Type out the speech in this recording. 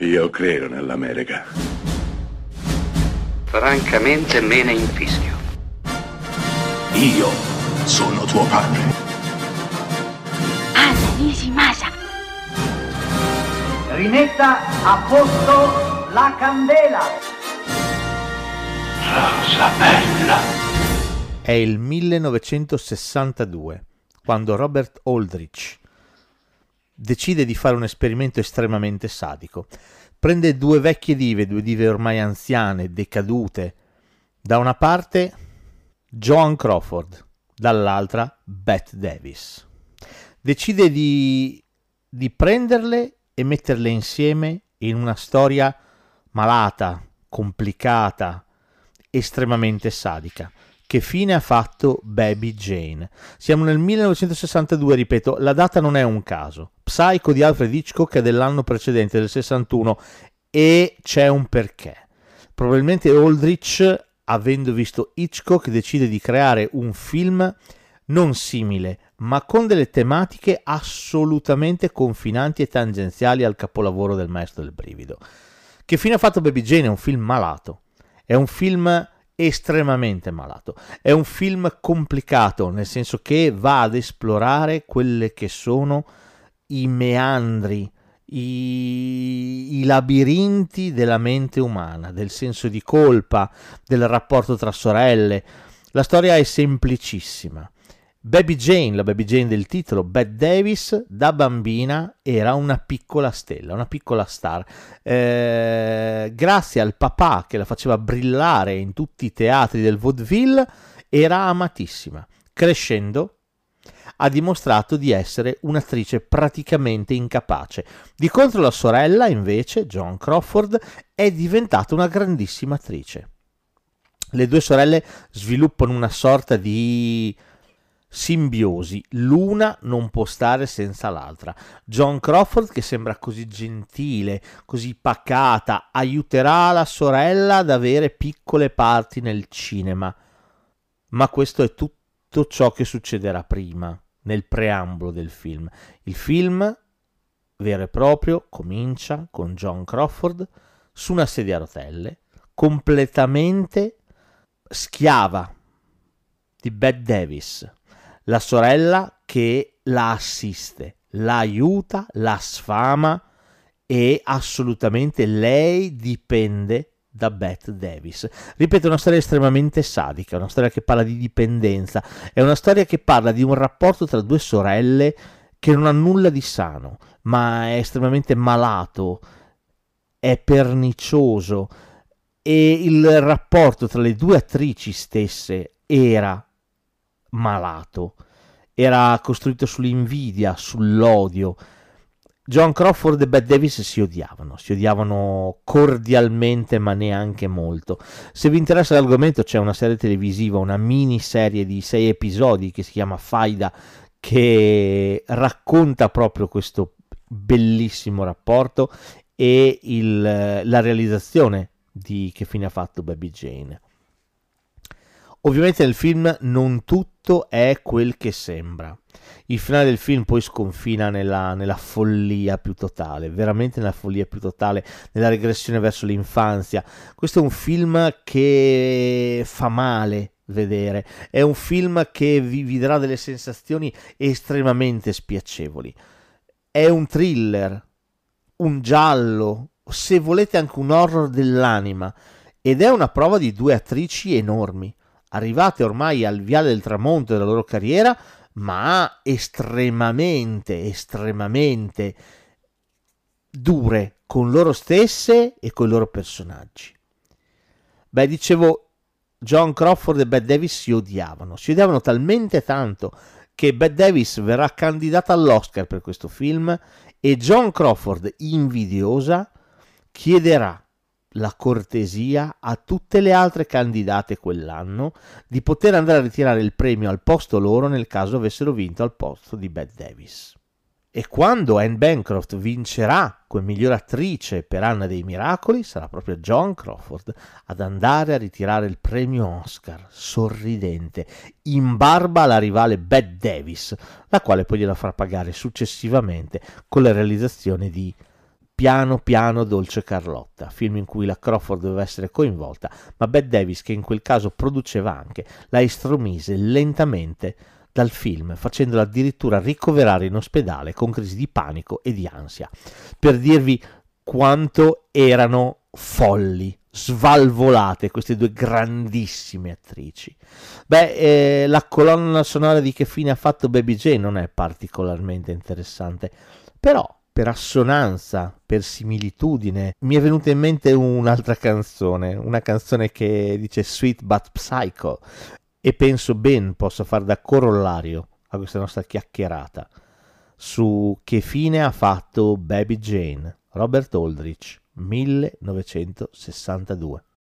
Io credo nell'America. Francamente me ne infischio. Io sono tuo padre. Anna Nishimasa. Rimetta a posto la candela. Rosa bella. È il 1962, quando Robert Aldrich decide di fare un esperimento estremamente sadico. Prende due vecchie dive, due dive ormai anziane, decadute. Da una parte Joan Crawford, dall'altra Bette Davis. Decide di, di prenderle e metterle insieme in una storia malata, complicata, estremamente sadica. Che fine ha fatto Baby Jane? Siamo nel 1962, ripeto, la data non è un caso. Psycho di Alfred Hitchcock è dell'anno precedente, del 61, e c'è un perché. Probabilmente Aldrich, avendo visto Hitchcock, decide di creare un film non simile, ma con delle tematiche assolutamente confinanti e tangenziali al capolavoro del maestro del brivido. Che fine ha fatto Baby Jane? È un film malato. È un film estremamente malato. È un film complicato, nel senso che va ad esplorare quelle che sono i meandri, i, i, labirinti della mente umana, del senso di colpa, del rapporto tra sorelle. La storia è semplicissima. Baby Jane, la Baby Jane del titolo, Bette Davis, da bambina era una piccola stella, una piccola star. Eh, grazie al papà che la faceva brillare in tutti i teatri del vaudeville, era amatissima. Crescendo, ha dimostrato di essere un'attrice praticamente incapace. Di contro la sorella, invece, Joan Crawford, è diventata una grandissima attrice. Le due sorelle sviluppano una sorta di simbiosi, l'una non può stare senza l'altra. John Crawford, che sembra così gentile, così pacata, aiuterà la sorella ad avere piccole parti nel cinema. Ma questo è tutto ciò che succederà prima, nel preambolo del film. Il film, vero e proprio, comincia con John Crawford su una sedia a rotelle, completamente schiava di Bette Davis la sorella che la assiste, la aiuta, la sfama e assolutamente lei dipende da Bette Davis. Ripeto, è una storia estremamente sadica, una storia che parla di dipendenza, è una storia che parla di un rapporto tra due sorelle che non ha nulla di sano, ma è estremamente malato, è pernicioso e il rapporto tra le due attrici stesse era malato, era costruito sull'invidia, sull'odio. John Crawford e Bette Davis si odiavano, si odiavano cordialmente ma neanche molto. Se vi interessa l'argomento c'è una serie televisiva, una miniserie di sei episodi che si chiama Faida che racconta proprio questo bellissimo rapporto e il, la realizzazione di che fine ha fatto Baby Jane. Ovviamente nel film non tutto è quel che sembra. Il finale del film poi sconfina nella, nella, follia più totale, veramente nella follia più totale, nella regressione verso l'infanzia. Questo è un film che fa male vedere, è un film che vi, vi darà delle sensazioni estremamente spiacevoli. È un thriller, un giallo, se volete anche un horror dell'anima, ed è una prova di due attrici enormi arrivate ormai al viale del tramonto della loro carriera, ma estremamente, estremamente dure con loro stesse e con i loro personaggi. Beh, dicevo, John Crawford e Bette Davis si odiavano, si odiavano talmente tanto che Bette Davis verrà candidata all'Oscar per questo film e John Crawford, invidiosa, chiederà la cortesia a tutte le altre candidate quell'anno di poter andare a ritirare il premio al posto loro nel caso avessero vinto al posto di Bette Davis. E quando Anne Bancroft vincerà come miglior attrice per Anna dei Miracoli, sarà proprio John Crawford ad andare a ritirare il premio Oscar, sorridente, in barba alla rivale Bette Davis, la quale poi gliela farà pagare successivamente con la realizzazione di Piano piano Dolce Carlotta, film in cui la Crawford doveva essere coinvolta, ma Bette Davis, che in quel caso produceva anche, la estromise lentamente dal film, facendola addirittura ricoverare in ospedale con crisi di panico e di ansia. Per dirvi quanto erano folli, svalvolate queste due grandissime attrici. Beh, eh, la colonna sonora di che fine ha fatto Baby Jane non è particolarmente interessante, però per assonanza, per similitudine, mi è venuta in mente un'altra canzone, una canzone che dice Sweet But Psycho e penso ben possa far da corollario a questa nostra chiacchierata su che fine ha fatto Baby Jane, Robert Aldrich, 1962.